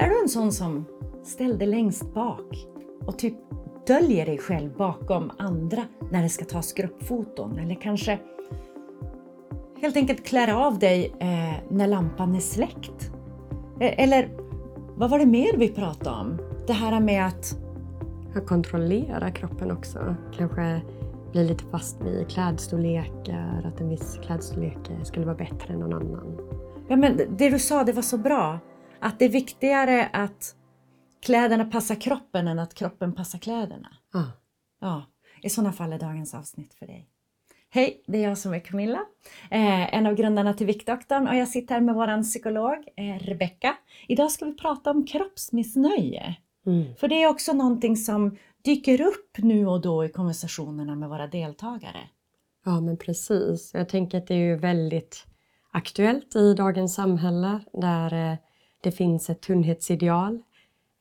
Är du en sån som ställer dig längst bak och typ döljer dig själv bakom andra när det ska tas gruppfoton eller kanske helt enkelt klär av dig eh, när lampan är släckt? Eh, eller vad var det mer vi pratade om? Det här med att... Att kontrollera kroppen också. Kanske bli lite fast vid klädstorlekar, att en viss klädstorlek skulle vara bättre än någon annan. Ja, men det du sa, det var så bra. Att det är viktigare att kläderna passar kroppen än att kroppen passar kläderna. Ah. Ja, i sådana fall är dagens avsnitt för dig. Hej, det är jag som är Camilla, eh, en av grundarna till Viktdoktorn och jag sitter här med vår psykolog eh, Rebecka. Idag ska vi prata om kroppsmissnöje. Mm. För det är också någonting som dyker upp nu och då i konversationerna med våra deltagare. Ja, men precis. Jag tänker att det är ju väldigt aktuellt i dagens samhälle där eh, det finns ett tunnhetsideal.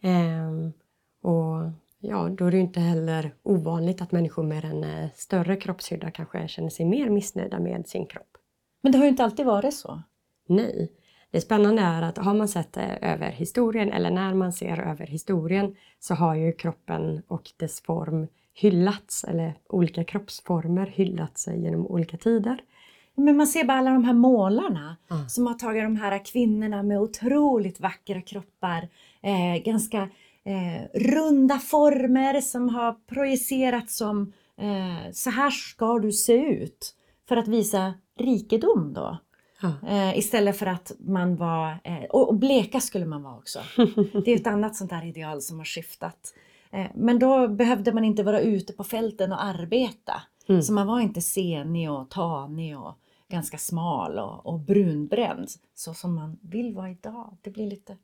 Ehm, och ja, då är det inte heller ovanligt att människor med en eh, större kroppshydda kanske känner sig mer missnöjda med sin kropp. Men det har ju inte alltid varit så. Nej. Det spännande är att har man sett det över historien eller när man ser över historien så har ju kroppen och dess form hyllats eller olika kroppsformer hyllats genom olika tider. Men man ser bara alla de här målarna Mm. som har tagit de här kvinnorna med otroligt vackra kroppar, eh, ganska eh, runda former som har projicerats som eh, så här ska du se ut för att visa rikedom då. Eh, istället för att man var, eh, och, och bleka skulle man vara också. Det är ett annat sånt där ideal som har skiftat. Eh, men då behövde man inte vara ute på fälten och arbeta. Mm. Så man var inte senig och tanig och ganska smal och, och brunbränd. Så som man vill vara idag. Det blir lite,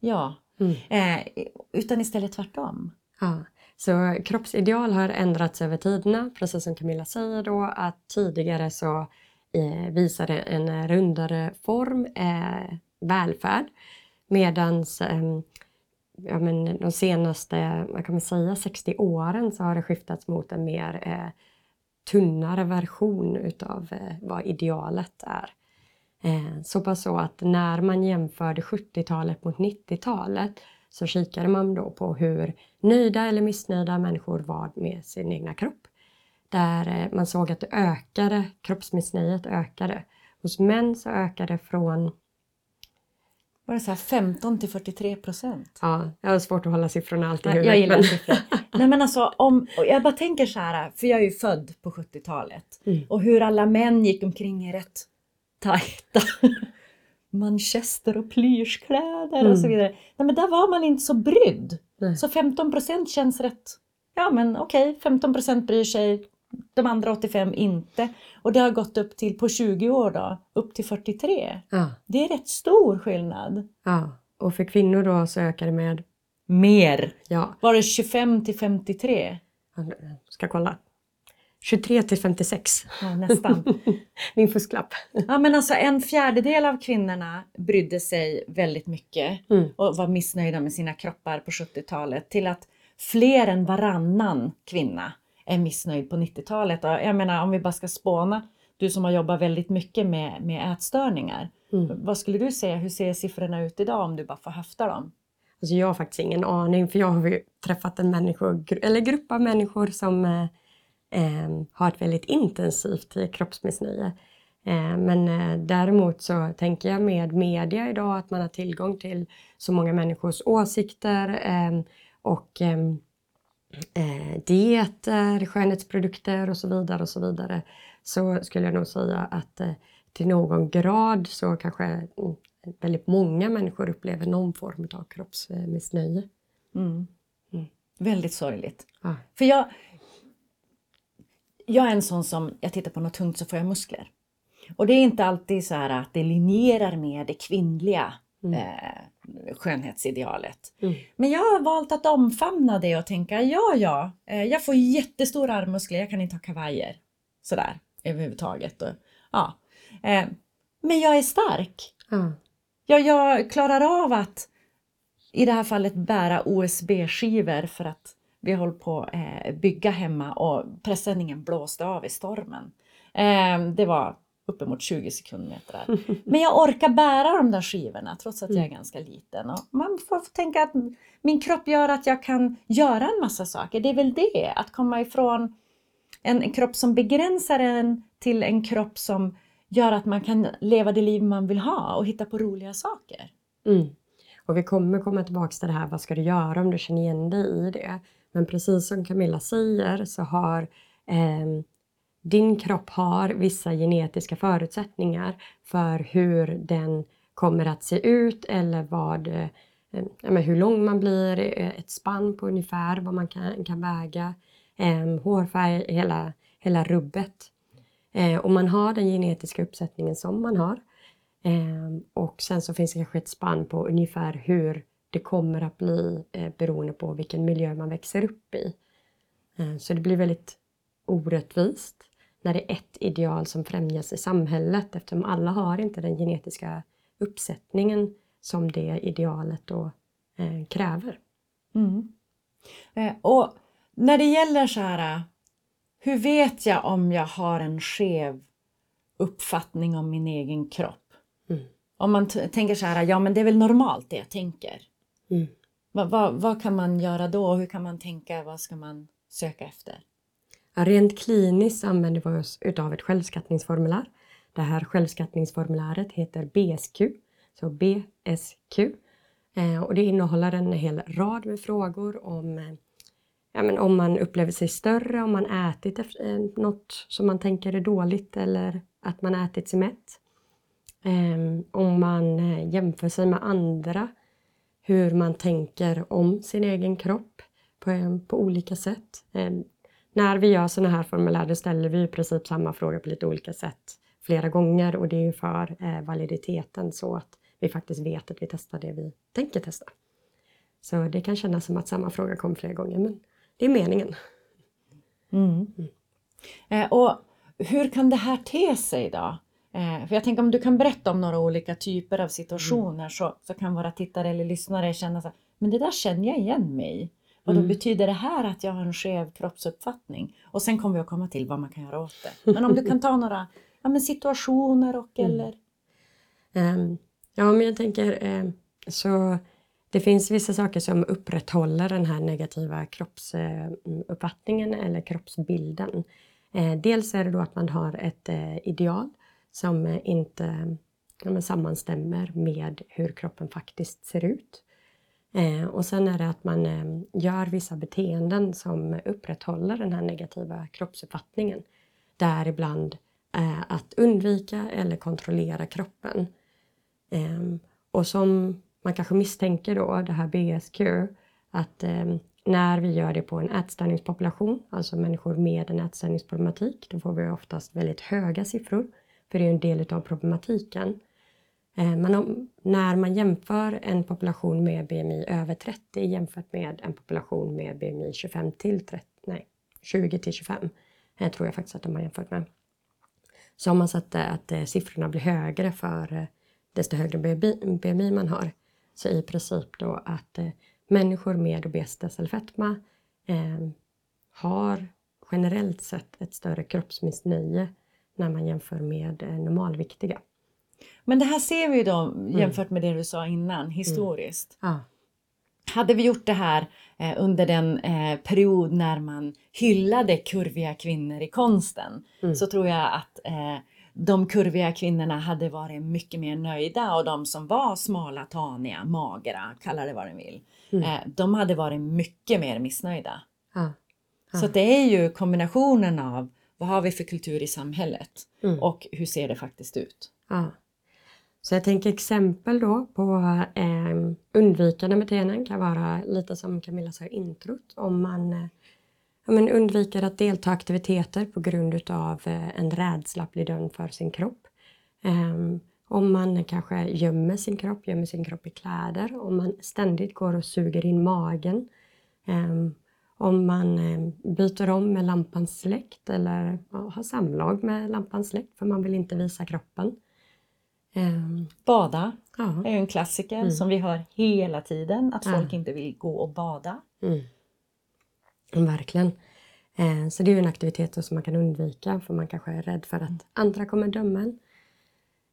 ja. Mm. Eh, utan istället tvärtom. Ja, så kroppsideal har ändrats över tiderna, precis som Camilla säger då att tidigare så eh, visade en rundare form eh, välfärd medans eh, ja, men de senaste vad kan man säga, 60 åren så har det skiftats mot en mer eh, tunnare version utav eh, vad idealet är. Eh, så pass så att när man jämförde 70-talet mot 90-talet så kikade man då på hur nöjda eller missnöjda människor var med sin egna kropp. Där eh, man såg att det ökade, kroppsmissnöjet ökade. Hos män så ökade det från, var det så här 15 till 43 procent? ja, jag har svårt att hålla siffrorna alltid i Jag, huvudet. jag gillar men- siffror. Nej men alltså, om, jag bara tänker så här, för jag är ju född på 70-talet. Mm. Och hur alla män gick omkring i rätt tajta manchester och plyschkläder och så Mm. vidare. Nej men där var man inte så brydd. Nej. Så 15 procent känns rätt, ja men okej, 15 procent bryr sig, de andra 85 inte. Och det har gått upp till, på 20 år då, upp till 43. Ja, Det är rätt stor skillnad. ja. Och för kvinnor då så ökade det med, Mer. ja, Var det 25 till 53? jag ska kolla, 23 till 56. Ja, nästan. Min fusklapp. Ja, men alltså en fjärdedel av kvinnorna brydde sig väldigt mycket Mm. och var missnöjda med sina kroppar på 70-talet till att fler än varannan kvinna är missnöjd på 90-talet. Och jag menar om vi bara ska spåna, du som har jobbat väldigt mycket med, med ätstörningar. Mm. Vad skulle du säga, hur ser siffrorna ut idag om du bara får höfta dem? Alltså jag har faktiskt ingen aning för jag har ju träffat en människor, eller grupp av människor som eh, eh, har ett väldigt intensivt kroppsmissnöje. Eh, men eh, däremot så tänker jag med media idag att man har tillgång till så många människors åsikter eh, och eh, dieter, skönhetsprodukter och så vidare och så vidare. Så skulle jag nog säga att eh, till någon grad så kanske mm, väldigt många människor upplever någon form av kroppsmissnöje. Mm. Mm. Väldigt sorgligt. Ja. För jag, jag är en sån som, jag tittar på något tungt så får jag muskler. Och det är inte alltid så här att det linjerar med det kvinnliga Mm. eh, skönhetsidealet. Mm. Men jag har valt att omfamna det och tänka, ja ja, eh, jag får jättestora armmuskler, jag kan inte ha kavajer. Sådär, överhuvudtaget. Och, ja. eh, men jag är stark. Ja. Jag, jag klarar av att i det här fallet bära OSB-skivor för att vi håller på att eh, bygga hemma och presenningen blåste av i stormen. Det var uppemot 20 sekundmeter. Men jag orkar bära de där skivorna trots att jag är Mm. ganska liten. Och man får tänka att min kropp gör att jag kan göra en massa saker. Det är väl det, att komma ifrån en, kropp som begränsar en till en kropp som gör att man kan leva det liv man vill ha och hitta på roliga saker. Mm. Och vi kommer komma tillbaka till det här, vad ska du göra om du känner igen dig i det? Men precis som Camilla säger så har ehm, din kropp har vissa genetiska förutsättningar för hur den kommer att se ut eller vad, eh, hur lång man blir, eh, ett spann på ungefär vad man kan, kan väga, eh, hårfärg, hela, hela rubbet. Eh, och man har den genetiska uppsättningen som man har. Eh, och sen så finns det kanske ett spann på ungefär hur det kommer att bli eh, beroende på vilken miljö man växer upp i. Eh, så det blir väldigt orättvist när det är ett ideal som främjas i samhället eftersom alla har inte den genetiska uppsättningen som det idealet då eh, kräver. Mm. Eh, och när det gäller så här, hur vet jag om jag har en skev uppfattning om min egen kropp? Mm. Om man tänker så här, ja men det är väl normalt det jag tänker. Mm. Vad, vad, vad kan man göra då? Hur kan man tänka? Vad ska man söka efter? Rent kliniskt använder vi oss utav ett självskattningsformulär. Det här självskattningsformuläret heter BSQ, så BSQ. Eh, och det innehåller en hel rad med frågor om eh, ja, men om man upplever sig större, om man ätit eh, något som man tänker är dåligt eller att man ätit sig mätt. Ehm, om man jämför sig med andra, hur man tänker om sin egen kropp på, på olika sätt. Ehm, när vi gör sådana här formulär då ställer vi i princip samma fråga på lite olika sätt flera gånger och det är ju för eh, validiteten så att vi faktiskt vet att vi testar det vi tänker testa. Så det kan kännas som att samma fråga kommer flera gånger men det är meningen. Mm. Eh, och hur kan det här te sig då? Eh, för jag tänker om du kan berätta om några olika typer av situationer så, så kan våra tittare eller lyssnare känna så här, men det där känner jag igen mig i. Och då Mm. betyder det här att jag har en skev kroppsuppfattning? Och sen kommer vi att komma till vad man kan göra åt det. Men om du kan ta några ja, men situationer och Mm. eller... Ehm, ja, men jag tänker ehm, så det finns vissa saker som upprätthåller den här negativa kroppsuppfattningen eller kroppsbilden. Dels är det då att man har ett eh, ideal som inte ja, sammanstämmer med hur kroppen faktiskt ser ut. Eh, och sen är det att man eh, gör vissa beteenden som upprätthåller den här negativa kroppsuppfattningen. Däribland eh, att undvika eller kontrollera kroppen. Eh, och som man kanske misstänker då, det här BSQ, att ehm, när vi gör det på en ätstörningspopulation, alltså människor med en ätstörningsproblematik, då får vi oftast väldigt höga siffror, för det är en del av problematiken. Eh, men om, när man jämför en population med BMI över 30 jämfört med en population med BMI 25 till 30, nej, 20 till 25, eh, tror jag faktiskt att de har jämfört med, så har man sett att eh, siffrorna blir högre för desto högre BMI, BMI man har. Så i princip då att människor med obesitas eller fetma eh, har generellt sett ett större kroppsmissnöje när man jämför med normalviktiga. Men det här ser vi ju då Mm. jämfört med det du sa innan, historiskt. Ja. Hade vi gjort det här eh, under den eh, period när man hyllade kurviga kvinnor i konsten Mm. så tror jag att eh, de kurviga kvinnorna hade varit mycket mer nöjda och de som var smala, taniga, magra, kalla det vad du vill, Mm. eh, de hade varit mycket mer missnöjda. Ja. Ja. Så det är ju kombinationen av vad har vi för kultur i samhället Mm. och hur ser det faktiskt ut? Ja. Så jag tänker exempel då på eh, undvikande beteenden kan vara lite som Camilla sa i introt. Om man, eh, ja, men undviker att delta i aktiviteter på grund av eh, en rädsla att bli dömd för sin kropp. Eh, om man kanske gömmer sin kropp, gömmer sin kropp i kläder. Om man ständigt går och suger in magen. Eh, om man eh, byter om med lampans släkt eller ja, har samlag med lampans släkt för man vill inte visa kroppen. Ehm, Bada ja. är ju en klassiker Mm. som vi hör hela tiden, att Ja. folk inte vill gå och bada. Mm. Verkligen. Eh, så det är ju en aktivitet som man kan undvika för man kanske är rädd för att andra kommer döma en.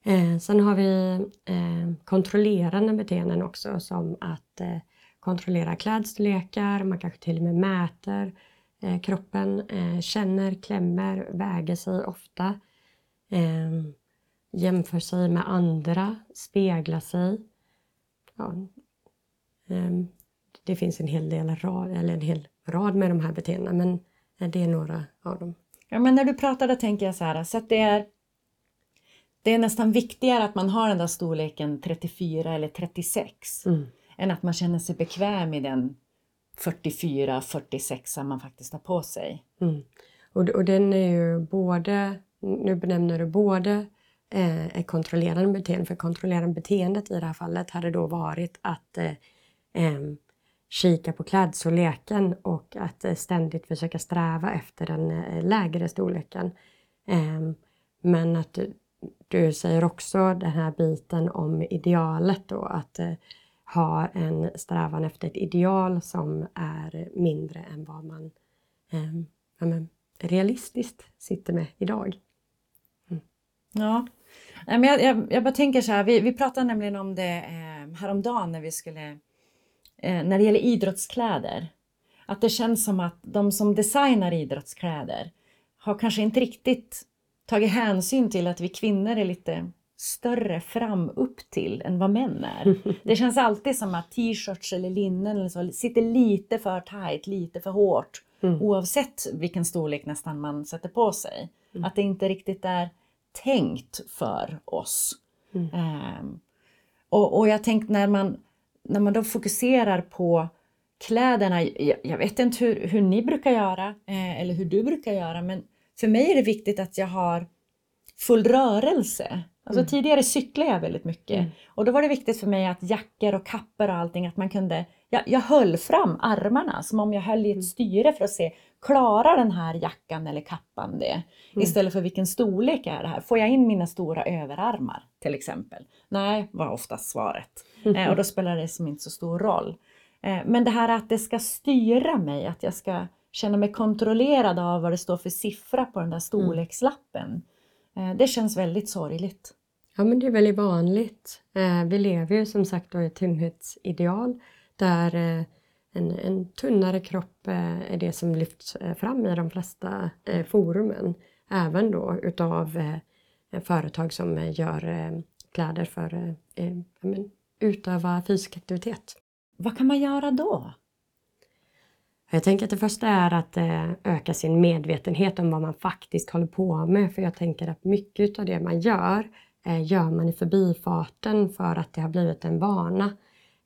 Eh, sen har vi eh, kontrollerande beteenden också som att eh, kontrollera klädstorlekar, man kanske till och med mäter eh, kroppen, eh, känner, klämmer, väger sig ofta, jämför sig med andra, speglar sig. Ja, det finns en hel del rad, eller en hel rad med de här beteendena men det är några av dem. Ja, men när du pratar då tänker jag så här, så att det är det är nästan viktigare att man har den där storleken 34 eller 36 mm. än att man känner sig bekväm i den 44, 46 man faktiskt har på sig. Mm. Och, och den är ju både, nu benämner du både eh, Eh, ett kontrollerande beteende, för kontrollerande beteendet i det här fallet hade då varit att eh, eh, kika på klädstorleken och att eh, ständigt försöka sträva efter den eh, lägre storleken. Men att du säger också den här biten om idealet då, att eh, ha en strävan efter ett ideal som är mindre än vad man eh, ja, men, realistiskt sitter med idag. Mm. Ja, men jag, jag, jag, bara tänker så här, vi, vi pratade nämligen om det eh, häromdagen när vi skulle, eh, när det gäller idrottskläder, att det känns som att de som designar idrottskläder har kanske inte riktigt tagit hänsyn till att vi kvinnor är lite större fram upp till än vad män är. Det känns alltid som att t-shirts eller linnen eller så sitter lite för tight, lite för hårt. Mm. Oavsett vilken storlek nästan man sätter på sig. Mm. Att det inte riktigt är tänkt för oss. Mm. Um, och, och jag tänkte när man, när man då fokuserar på kläderna, jag, jag vet inte hur, hur ni brukar göra eh, eller hur du brukar göra men för mig är det viktigt att jag har full rörelse. Alltså mm. tidigare cyklade jag väldigt mycket mm. och då var det viktigt för mig att jackor och kappor och allting att man kunde, jag, jag höll fram armarna som om jag höll i ett mm. styre för att se, klarar den här jackan eller kappan det? Mm. Istället för vilken storlek är det här? Får jag in mina stora överarmar till exempel? Nej, var oftast svaret. Eh, och då spelar det som inte så stor roll. Eh, men det här att det ska styra mig, att jag ska känna mig kontrollerad av vad det står för siffra på den där mm. storlekslappen. Mm. Det känns väldigt sorgligt. Ja men det är väldigt vanligt. Eh, vi lever ju som sagt i ett tunnhetsideal där eh, en, en tunnare kropp är det som lyfts fram i de flesta forumen. Även då utav företag som gör kläder för att utöva fysisk aktivitet. Vad kan man göra då? Jag tänker att det första är att eh, öka sin medvetenhet om vad man faktiskt håller på med. För jag tänker att mycket av det man gör, eh, gör man i förbifarten för att det har blivit en vana.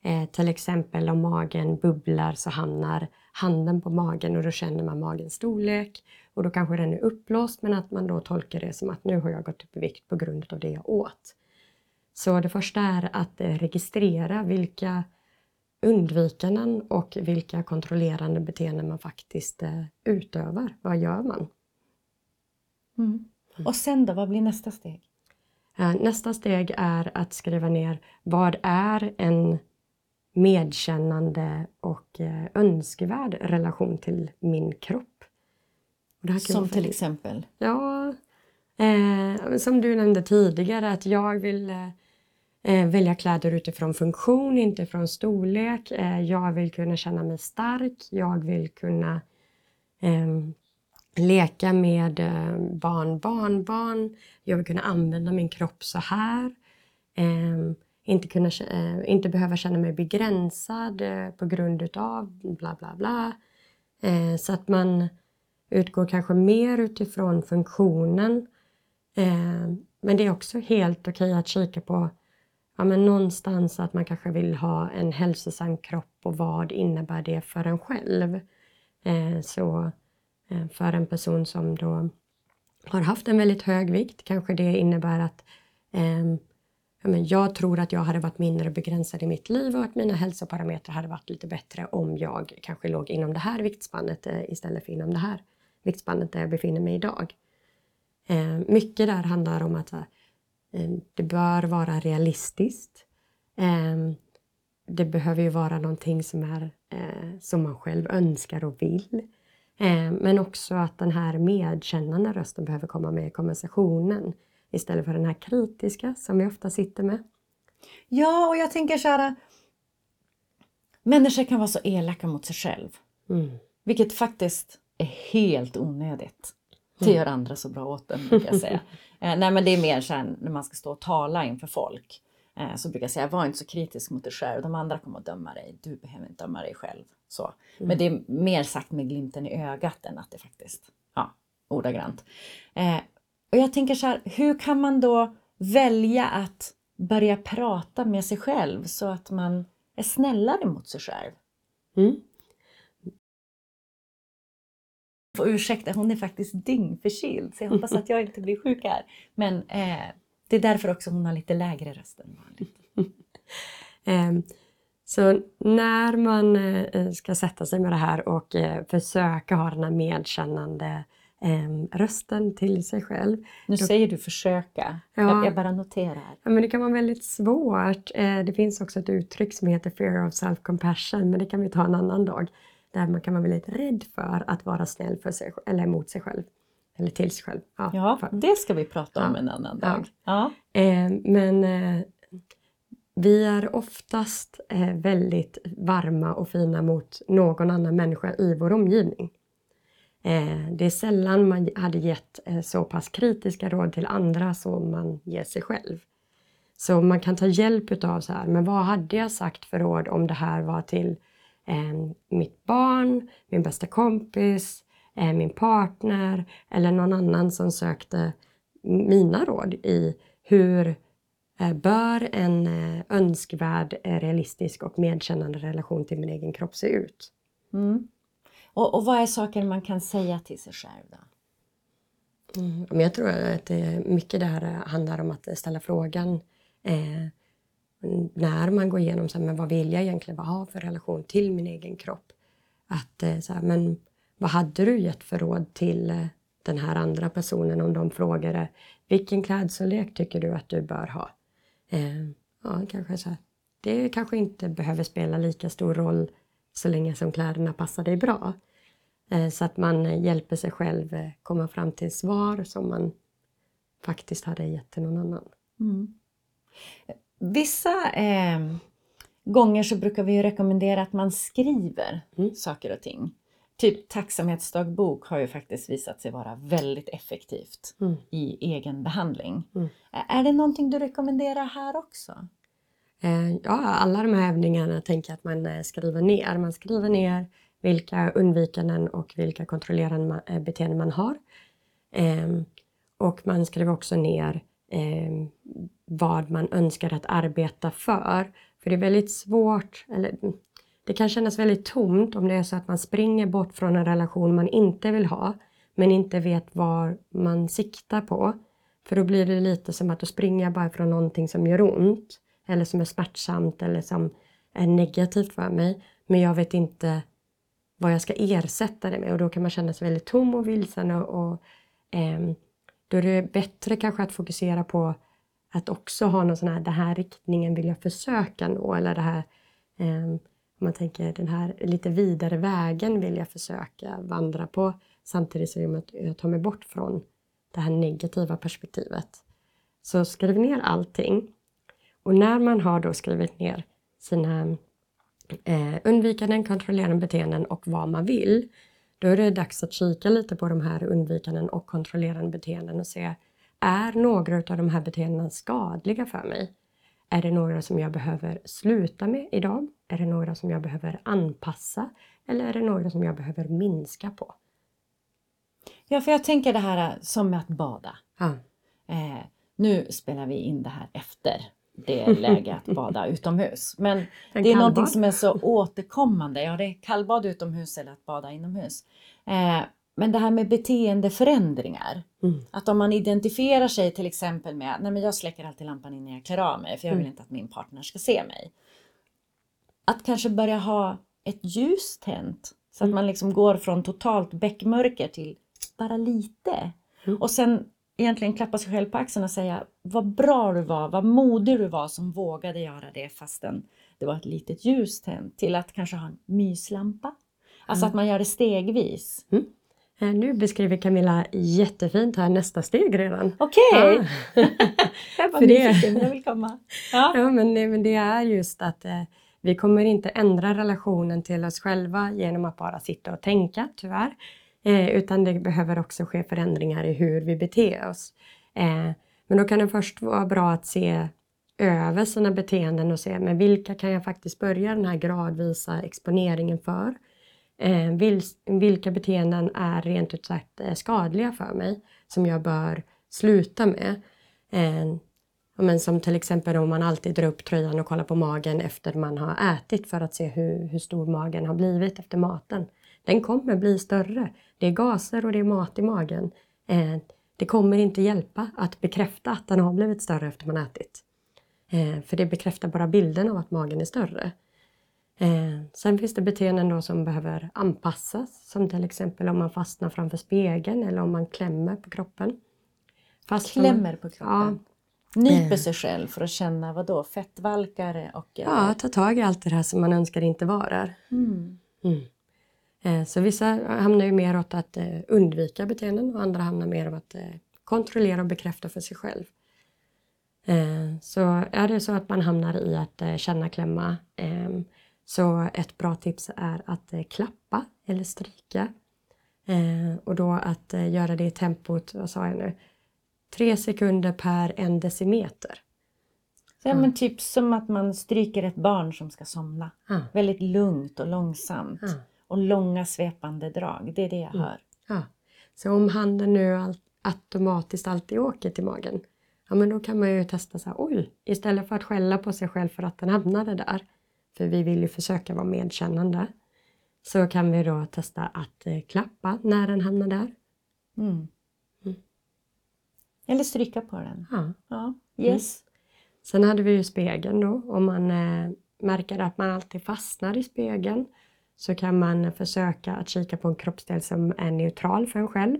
Eh, till exempel om magen bubblar så hamnar handen på magen och då känner man magens storlek. Och då kanske den är uppblåst men att man då tolkar det som att nu har jag gått upp i vikt på grund av det jag åt. Så det första är att registrera vilka undvikanden och vilka kontrollerande beteenden man faktiskt eh, utövar. Vad gör man? Mm. Och sen då, vad blir nästa steg? Eh, nästa steg är att skriva ner vad är en medkännande och eh, önskvärd relation till min kropp. som till exempel? Ja, eh, som du nämnde tidigare att jag vill eh, välja kläder utifrån funktion, inte från storlek. Eh, jag vill kunna känna mig stark. Jag vill kunna eh, leka med eh, barn, barnbarn. Jag vill kunna använda min kropp så här. Ehm, inte, kunna, eh, inte behöva känna mig begränsad eh, på grund utav bla bla bla. Eh, så att man utgår kanske mer utifrån funktionen. Eh, men det är också helt okej att kika på ja, men någonstans att man kanske vill ha en hälsosam kropp och vad innebär det för en själv? Eh, så eh, för en person som då har haft en väldigt hög vikt kanske det innebär att eh, men jag tror att jag hade varit mindre begränsad i mitt liv och att mina hälsoparametrar hade varit lite bättre om jag kanske låg inom det här viktspannet eh, istället för inom det här viktspannet där jag befinner mig idag. Eh, mycket där handlar om att eh, det bör vara realistiskt. Det behöver ju vara någonting som, är, som man själv önskar och vill. Men också att den här medkännande rösten behöver komma med i konversationen istället för den här kritiska som vi ofta sitter med. Ja, och jag tänker så här. Människor kan vara så elaka mot sig själv. Mm. Vilket faktiskt är helt onödigt. Det Mm. gör andra så bra åt en, brukar jag säga. eh, nej, men det är mer så här, när man ska stå och tala inför folk. Eh, så brukar jag säga, var inte så kritisk mot dig själv. De andra kommer att döma dig. Du behöver inte döma dig själv. Så. Men det är mer sagt med glimten i ögat än att det faktiskt, ja, ordagrant. Eh, och jag tänker så här, hur kan man då välja att börja prata med sig själv så att man är snällare mot sig själv? Mm. ursäkta, hon är faktiskt dyngförkyld så jag hoppas att jag inte blir sjuk här. Men eh, det är därför också hon har lite lägre röst än vanligt. Ehm, Så när man eh, ska sätta sig med det här och eh, försöka ha den här medkännande em, rösten till sig själv. Nu Då- säger du försöka. Ja. Jag, jag bara noterar. Ja, men det kan vara väldigt svårt. Eh, Det finns också ett uttryck som heter fear of self-compassion, men det kan vi ta en annan dag. Där man kan vara väldigt rädd för att vara snäll för sig, eller mot sig själv. Eller till sig själv. Ja, för- det ska vi prata om Ja. en annan Ja. dag. Ja. Eh, men eh, vi är oftast eh, väldigt varma och fina mot någon annan människa i vår omgivning. Eh, det är sällan man hade gett eh, så pass kritiska råd till andra som man ger sig själv. Så man kan ta hjälp utav så här, men vad hade jag sagt för råd om det här var till eh, mitt barn, min bästa kompis, eh, min partner eller någon annan som sökte mina råd i hur eh, bör en eh, önskvärd, realistisk och medkännande relation till min egen kropp se ut? Mm. Och, och vad är saker man kan säga till sig själv då? Mm. Men jag tror att det, mycket det här eh, handlar om att ställa frågan eh, när man går igenom så här, men vad vill jag egentligen ha för relation till min egen kropp. Att eh, så här, men vad hade du gett för råd till den här andra personen om de frågade vilken klädstorlek tycker du att du bör ha? Eh, ja, kanske så här. Det kanske inte behöver spela lika stor roll så länge som kläderna passar dig bra. Eh, Så att man eh, hjälper sig själv eh, komma fram till svar som man faktiskt hade gett till någon annan. Mm. Vissa eh, gånger så brukar vi ju rekommendera att man skriver Mm. saker och ting. Typ tacksamhetsdagbok har ju faktiskt visat sig vara väldigt effektivt Mm. i egen behandling. Mm. Är det någonting du rekommenderar här också? Eh, Ja, alla de här övningarna tänker jag att man skriver ner. Man skriver ner vilka undvikanden och vilka kontrollerande eh, beteenden man har. Ehm, och man skriver också ner ehm, vad man önskar att arbeta för. För det är väldigt svårt, eller mm, det kan kännas väldigt tomt om det är så att man springer bort från en relation man inte vill ha, men inte vet vad man siktar på. För då blir det lite som att du springer bara från någonting som gör ont, eller som är smärtsamt eller som är negativt för mig, men jag vet inte vad jag ska ersätta det med och då kan man känna sig väldigt tom och vilsen och, och eh, då är det bättre kanske att fokusera på att också ha någon sån här, den här riktningen vill jag försöka nå eller det här, eh, om man tänker den här lite vidare vägen vill jag försöka vandra på samtidigt som jag tar mig bort från det här negativa perspektivet. Så skriv ner allting och när man har då skrivit ner sina eh, undvikanden, kontrollerande beteenden och vad man vill, då är det dags att kika lite på de här undvikanden och kontrollerande beteenden och se, är några av de här beteendena skadliga för mig? Är det några som jag behöver sluta med idag? Är det några som jag behöver anpassa? Eller är det några som jag behöver minska på? Ja, för jag tänker det här som med att bada. Ja. Eh, nu spelar vi in det här efter det är läge att bada utomhus. Men En det är någonting som är så återkommande. Ja, det är kallbad utomhus eller att bada inomhus. Eh, men det här med beteendeförändringar. Mm. Att om man identifierar sig till exempel med Nej, men jag släcker alltid lampan innan jag klär av mig för jag vill Mm. inte att min partner ska se mig. Att kanske börja ha ett ljus tänt. Så att Mm. man liksom går från totalt beckmörker till bara lite. Mm. Och sen egentligen klappa sig själv på axeln och säga vad bra du var, vad modig du var som vågade göra det fastän det var ett litet ljus tänt. Till att kanske ha en myslampa. Alltså Mm. att man gör det stegvis. Eh, Nu beskriver Camilla jättefint här nästa steg redan. Okej! Ja. Jag var För det- nyfiken, jag vill komma. Ja. Ja, men, men det är just att eh, vi kommer inte ändra relationen till oss själva genom att bara sitta och tänka, tyvärr. Eh, utan det behöver också ske förändringar i hur vi beter oss. Eh, men då kan det först vara bra att se över sina beteenden och se men vilka kan jag faktiskt börja den här gradvisa exponeringen för. Eh, vil, vilka beteenden är rent ut sagt eh, skadliga för mig som jag bör sluta med. Eh, men som till exempel om man alltid drar upp tröjan och kollar på magen efter man har ätit för att se hur, hur stor magen har blivit efter maten. Den kommer bli större. Det är gaser och det är mat i magen. Eh, det kommer inte hjälpa att bekräfta att den har blivit större efter man ätit. Eh, för det bekräftar bara bilden av att magen är större. Eh, sen finns det beteenden då som behöver anpassas. Som till exempel om man fastnar framför spegeln eller om man klämmer på kroppen. Fastnar Klämmer på kroppen. Nyper sig själv för att känna vad då? fettvalkar och... Ja, ta tag i allt det här som man önskar inte var där. Mm. Mm. Eh, Så vissa hamnar ju mer åt att eh, undvika beteenden och andra hamnar mer av att eh, kontrollera och bekräfta för sig själv. Så är det så att man hamnar i att känna klämma så ett bra tips är att klappa eller stryka. Och då att göra det i tempot, vad sa jag nu, tre sekunder per en decimeter. Ja, men typ som att man stryker ett barn som ska somna. Ja. Väldigt lugnt och långsamt. Ja. Och långa svepande drag. Det är det jag Mm. hör. Ja. Så om handen nu automatiskt alltid åker till magen, ja men då kan man ju testa så här, oj, istället för att skälla på sig själv för att den hamnade där, för vi vill ju försöka vara medkännande, så kan vi då testa att eh, klappa när den hamnar där. Mm. Mm. Eller stryka på den. Ja. Ja, yes. Sen hade vi ju spegeln då. Om man eh, märker att man alltid fastnar i spegeln så kan man försöka att kika på en kroppsdel som är neutral för en själv.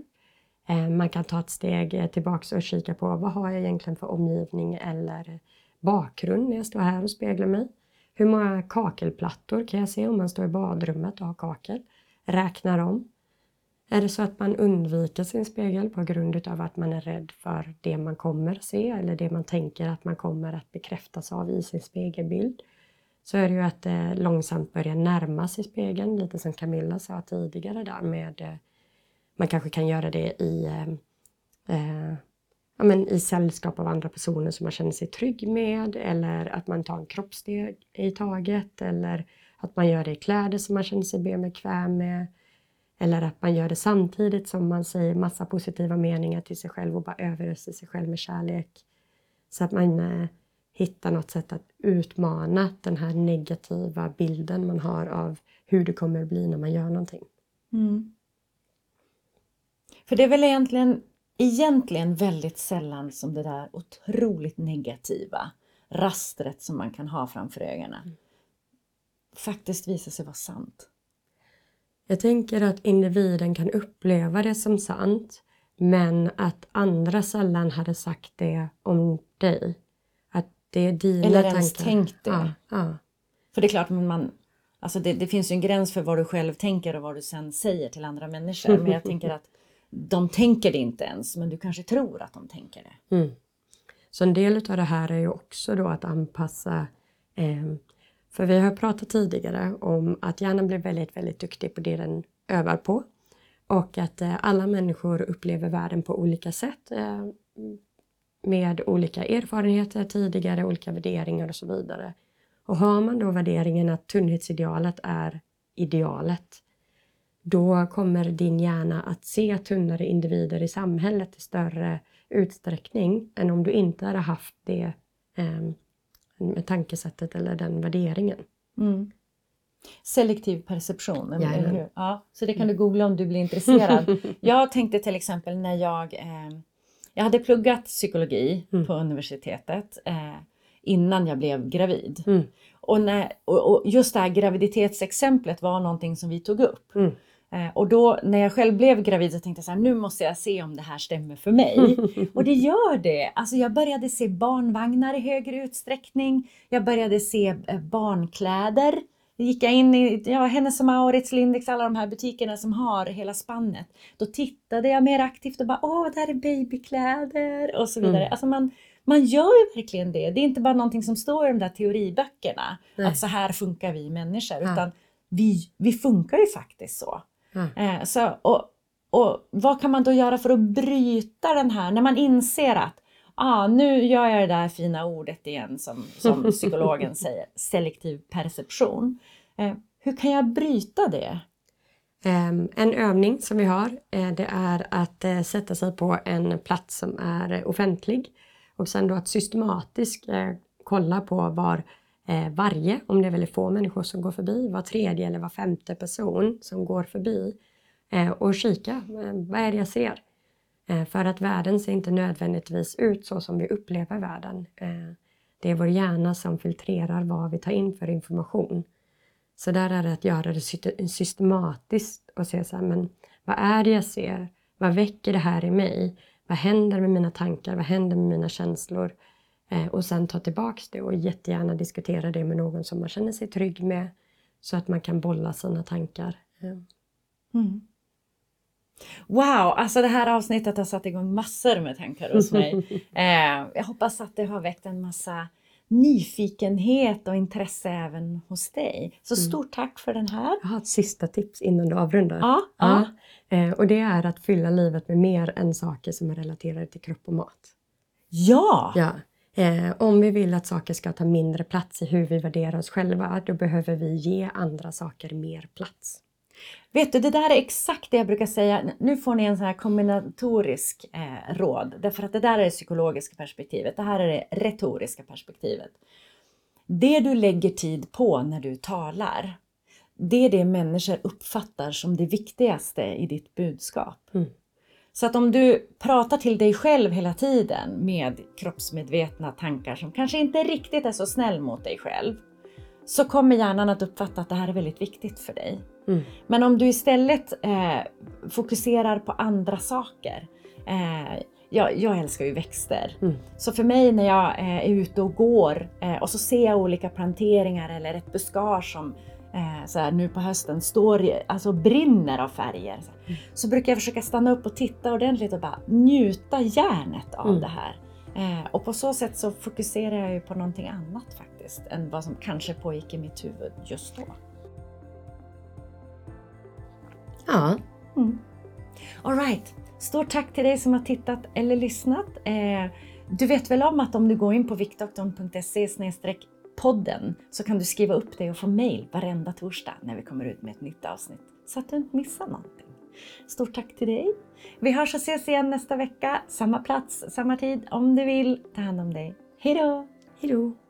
Eh, man kan ta ett steg tillbaks och kika på vad har jag egentligen för omgivning eller bakgrund när jag står här och speglar mig. Hur många kakelplattor kan jag se om man står i badrummet och har kakel? Räknar om. Är det så att man undviker sin spegel på grund av att man är rädd för det man kommer se eller det man tänker att man kommer att bekräftas av i sin spegelbild så är det ju att det långsamt börja närma sig spegeln, lite som Camilla sa tidigare där med eh, man kanske kan göra det i, eh, eh, ja, men i sällskap av andra personer som man känner sig trygg med eller att man tar en kroppssteg i taget eller att man gör det i kläder som man känner sig bekväm med. Eller att man gör det samtidigt som man säger massa positiva meningar till sig själv och bara överöser sig själv med kärlek. Så att man eh, hittar något sätt att utmana den här negativa bilden man har av hur det kommer att bli när man gör någonting. Mm. För det är väl egentligen, egentligen väldigt sällan som det där otroligt negativa rastret som man kan ha framför ögonen faktiskt visar sig vara sant. Jag tänker att individen kan uppleva det som sant men att andra sällan hade sagt det om dig. Det är dina Eller tankar. ens tänkt det. Ja, ja. För det är klart, man, alltså det, det finns ju en gräns för vad du själv tänker och vad du sen säger till andra människor. Men jag tänker att de tänker det inte ens, men du kanske tror att de tänker det. Mm. Så en del av det här är ju också då att anpassa eh, för vi har pratat tidigare om att hjärnan blir väldigt, väldigt duktig på det den övar på. Och att eh, alla människor upplever världen på olika sätt. Eh, med olika erfarenheter tidigare, olika värderingar och så vidare. Och har man då värderingen att tunnhetsidealet är idealet, då kommer din hjärna att se tunnare individer i samhället i större utsträckning än om du inte hade haft det eh, tankesättet eller den värderingen. Mm. Selektiv perception, eller hur? Ja, så det kan du googla om du blir intresserad. jag tänkte till exempel när jag, eh, jag hade pluggat psykologi Mm. på universitetet eh, innan jag blev gravid. Mm. Och, när, och, och just det här graviditetsexemplet var någonting som vi tog upp. Mm. Eh, och då när jag själv blev gravid så tänkte jag så här, nu måste jag se om det här stämmer för mig. och det gör det. Alltså jag började se barnvagnar i högre utsträckning. Jag började se eh, barnkläder gick jag in i ja, Hennes och Mauritz, Lindex, alla de här butikerna som har hela spannet. Då tittade jag mer aktivt och bara, åh, där är babykläder och så vidare. Mm. Alltså man, man gör ju verkligen det. Det är inte bara någonting som står i de där teoriböckerna, Nej. att så här funkar vi människor, Ja. utan vi, vi funkar ju faktiskt så. Ja. Eh, så och, och vad kan man då göra för att bryta den här, när man inser att ah, nu gör jag det där fina ordet igen som, som psykologen säger, selektiv perception. Eh, hur kan jag bryta det? Ehm, En övning som vi har eh, det är att eh, sätta sig på en plats som är offentlig och sen då att systematiskt eh, kolla på var varje, om det är väldigt få människor som går förbi, var tredje eller var femte person som går förbi och kika, vad är det jag ser? Eh, för att världen ser inte nödvändigtvis ut så som vi upplever världen. Eh, det är vår hjärna som filtrerar vad vi tar in för information. Så där är det att göra det systematiskt och se så här, men vad är det jag ser? Vad väcker det här i mig? Vad händer med mina tankar? Vad händer med mina känslor? Eh, och sen ta tillbaks det och jättegärna diskutera det med någon som man känner sig trygg med så att man kan bolla sina tankar. Mm. Wow, alltså det här avsnittet har satt igång massor med tankar hos mig. Eh, jag hoppas att det har väckt en massa nyfikenhet och intresse även hos dig. Så Mm. stort tack för den här. Jag har ett sista tips innan du avrundar. Ja, ja. Eh, och det är att fylla livet med mer än saker som är relaterade till kropp och mat. ja. Ja. Eh, om vi vill att saker ska ta mindre plats i hur vi värderar oss själva, då behöver vi ge andra saker mer plats. Vet du, det där är exakt det jag brukar säga. Nu får ni en sån här kombinatorisk eh, råd. Därför att det där är det psykologiska perspektivet. Det här är det retoriska perspektivet. Det du lägger tid på när du talar, det är det människor uppfattar som det viktigaste i ditt budskap. Mm. Så att om du pratar till dig själv hela tiden med kroppsmedvetna tankar som kanske inte riktigt är så snäll mot dig själv, så kommer hjärnan att uppfatta att det här är väldigt viktigt för dig. Mm. Men om du istället eh, fokuserar på andra saker. Eh, jag, jag älskar ju växter. Mm. Så för mig när jag eh, är ute och går eh, och så ser jag olika planteringar eller ett buskage som eh, så här, nu på hösten står, alltså brinner av färger. Så. Mm. så brukar jag försöka stanna upp och titta ordentligt och bara njuta järnet av Mm. det här. Eh, och på så sätt så fokuserar jag ju på någonting annat faktiskt än vad som kanske pågick i mitt huvud just då. Ja, Mm. All right. Stort tack till dig som har tittat eller lyssnat. Eh, du vet väl om att om du går in på viktdoktorn.se podden så kan du skriva upp dig och få mail varenda torsdag när vi kommer ut med ett nytt avsnitt så att du inte missar någonting. Stort tack till dig. Vi hörs och ses igen nästa vecka. Samma plats, samma tid om du vill. Ta hand om dig. Hej då! hejdå!